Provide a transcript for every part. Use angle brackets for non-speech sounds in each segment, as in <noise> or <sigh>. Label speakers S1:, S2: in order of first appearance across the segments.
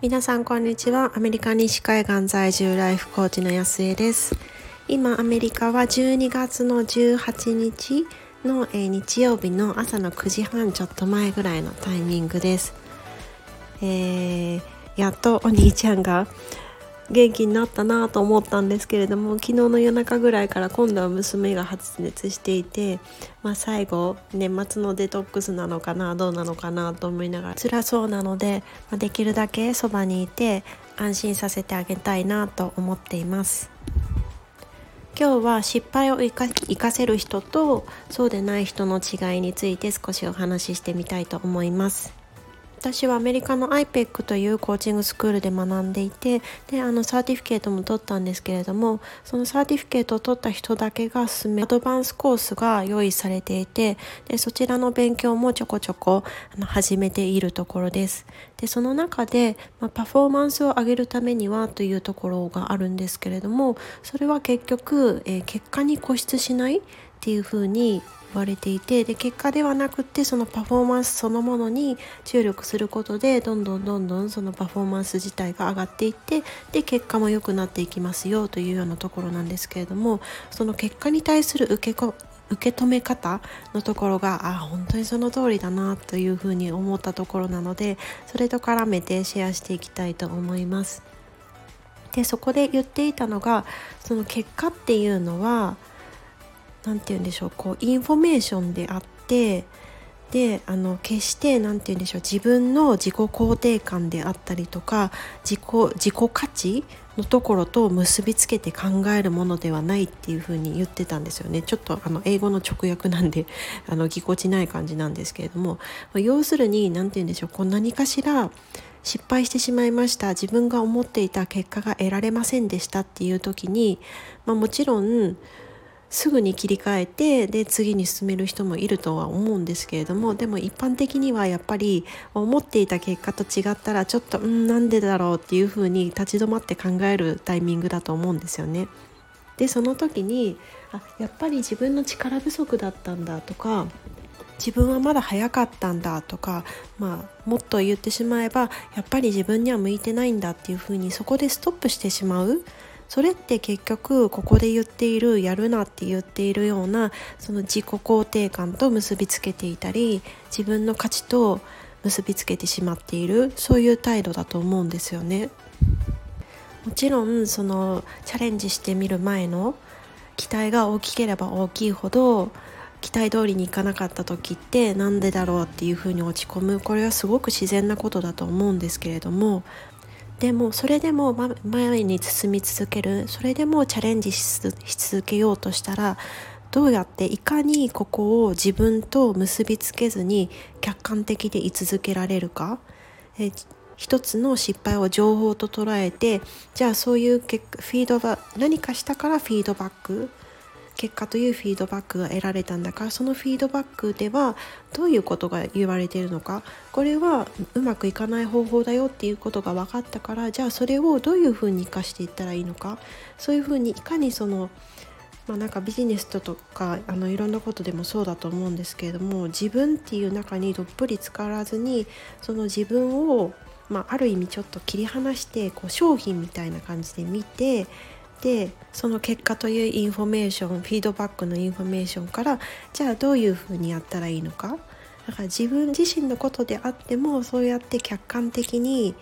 S1: 皆さんこんにちは。アメリカ西海岸在住ライフコーチの安江です。今アメリカは12月の18日の、えー、日曜日の朝の9時半ちょっと前ぐらいのタイミングです、えー、やっとお兄ちゃんが元気になったなと思ったんですけれども昨日の夜中ぐらいから今度は娘が発熱していて、まあ、最後年末のデトックスなのかなどうなのかなと思いながら辛そうなので、まあ、できるだけそばにいて安心させてあげたいなと思っています。今日は失敗を生か生かせる人とそうでない人の違いについて少しお話ししてみたいと思います。私はアメリカの IPEC というコーチングスクールで学んでいてであの certificate も取ったんですけれどもその certificate を取った人だけが進めるアドバンスコースが用意されていてでそちらの勉強もちょこちょこ始めているところです。でその中で、まあ、パフォーマンスを上げるためにはというところがあるんですけれどもそれは結局、えー、結果に固執しないっていうふうに言われていてで結果ではなくってそのパフォーマンスそのものに注力することでどんどんどんどんそのパフォーマンス自体が上がっていってで結果も良くなっていきますよというようなところなんですけれどもその結果に対する受けこ受け止め方のところがあ本当にその通りだなというふうに思ったところなのでそれと絡めてシェアしていきたいと思います。でそこで言っていたのがその結果っていうのは何て言うんでしょうこうインフォメーションであってであの決して何て言うんでしょう自分の自己肯定感であったりとか自己自己価値のところと結びつけて考えるものではないっていうふうに言ってたんですよね。ちょっとあの英語の直訳なんで <laughs> あのぎこちない感じなんですけれども。要するに何て言うんでしょうこう何かしら失敗してしまいました。自分が思っていた結果が得られませんでしたっていう時に、まあ、もちろんすぐに切り替えてで次に進める人もいるとは思うんですけれどもでも一般的にはやっぱり思っていた結果と違ったらちょっとうんなんでだろうっていうふうに立ち止まって考えるタイミングだと思うんですよね。でその時にあやっぱり自分の力不足だったんだとか自分はまだ早かったんだとか、まあ、もっと言ってしまえばやっぱり自分には向いてないんだっていうふうにそこでストップしてしまうそれって結局ここで言っているやるなって言っているようなその自己肯定感と結びつけていたり自分の価値と結びつけてしまっているそういう態度だと思うんですよね。もちろんそのチャレンジしてみる前の期待が大きければ大きいほど期待通りにいかなかった時って何でだろうっていうふうに落ち込むこれはすごく自然なことだと思うんですけれどもでもそれでも前に進み続けるそれでもチャレンジし続けようとしたらどうやっていかにここを自分と結びつけずに客観的で居続けられるか。え一つの失敗を情報と捉えてじゃあそういうフィードバ何かしたからフィードバック結果というフィードバックが得られたんだからそのフィードバックではどういうことが言われているのかこれはうまくいかない方法だよっていうことが分かったからじゃあそれをどういうふうに生かしていったらいいのかそういうふうにいかにそのまあ、なんかビジネスとかあのいろんなことでもそうだと思うんですけれども自分っていう中にどっぷり浸からずにその自分を、まあ、ある意味ちょっと切り離してこう商品みたいな感じで見てでその結果というインフォメーションフィードバックのインフォメーションからじゃあどういうふうにやったらいいのかだから自分自身のことであってもそうやって客観的に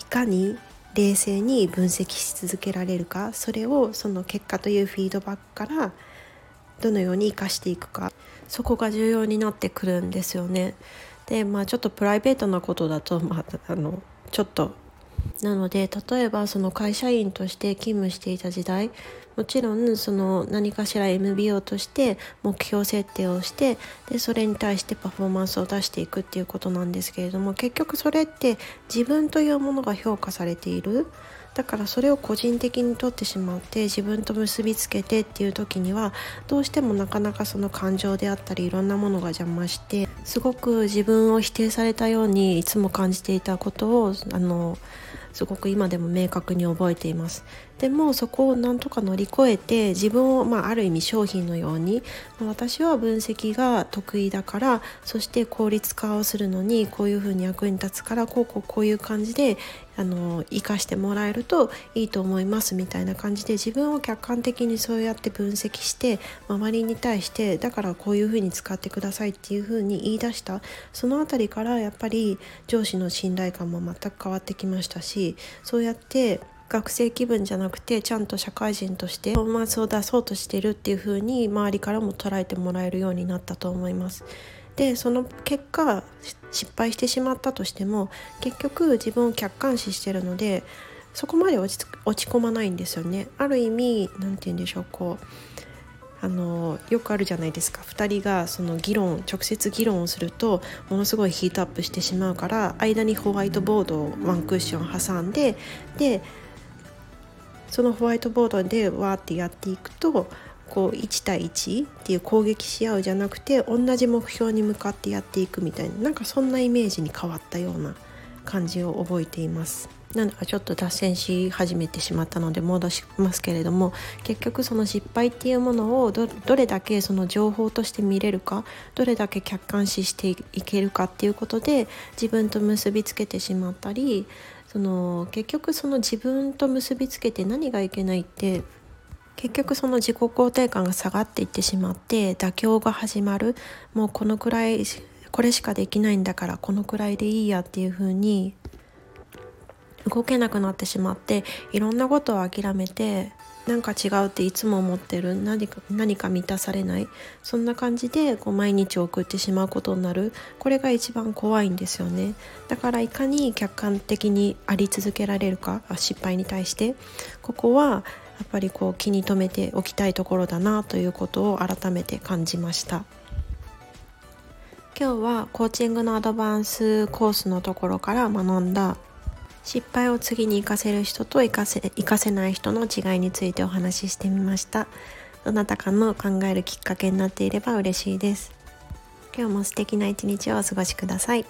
S1: いかに冷静に分析し続けられるかそれをその結果というフィードバックからどのように生かしていくかそこが重要になってくるんですよね。でまあちょっとプライベートなことだと、まあ、あのちょっとなので例えばその会社員として勤務していた時代もちろんその何かしら MBO として目標設定をしてでそれに対してパフォーマンスを出していくっていうことなんですけれども結局それって自分というものが評価されている。だからそれを個人的にとってしまって自分と結びつけてっていう時にはどうしてもなかなかその感情であったりいろんなものが邪魔してすごく自分を否定されたようにいつも感じていたことをあのすごく今でも明確に覚えています。でもそこをなんとか乗り越えて自分を、まあ、ある意味商品のように、私は分析が得意だからそして効率化をするのにこういうふうに役に立つからこうこうこういう感じであの生かしてもらえるといいと思いますみたいな感じで自分を客観的にそうやって分析して周りに対してだからこういうふうに使ってくださいっていうふうに言い出した。その辺りからやっぱり上司の信頼感も全く変わってきましたしそうやって学生気分じゃなくてちゃんと社会人としてパフォーマンスを出そうとしてるっていう風に周りからも捉えてもらえるようになったと思います。でその結果失敗してしまったとしても結局自分を客観視してるのでそこまで落ち落ち込まないんですよね。ある意味何て言うんでしょうこうあのよくあるじゃないですか2人がその議論直接議論をするとものすごいヒートアップしてしまうから間にホワイトボードをワンクッション挟んででそのホワイトボードでわーってやっていくとこう1対1っていう攻撃し合うじゃなくて同じ目標に向かってやっていくみたいななんかそんなイメージに変わったような感じを覚えています。なんかちょっと脱線し始めてしまったので戻しますけれども結局その失敗っていうものをどれだけその情報として見れるかどれだけ客観視していけるかっていうことで自分と結びつけてしまったりその結局その自分と結びつけて何がいけないって結局その自己肯定感が下がっていってしまって妥協が始まる。もうこのくらいこれしかできないんだからこのくらいでいいやっていう風に動けなくなってしまっていろんなことを諦めてなんか違うっていつも思ってる何か何か満たされないそんな感じでこう毎日送ってしまうことになる。これが一番怖いんですよね。だからいかに客観的にあり続けられるか失敗に対して。ここはやっぱりこう気に留めておきたいところだなということを改めて感じました。今日はコーチングのアドバンスコースのところから学んだ失敗を次に活かせる人と活かせ活かせない人の違いについてお話ししてみました。どなたかの考えるきっかけになっていれば嬉しいです。今日も素敵な一日をお過ごしください。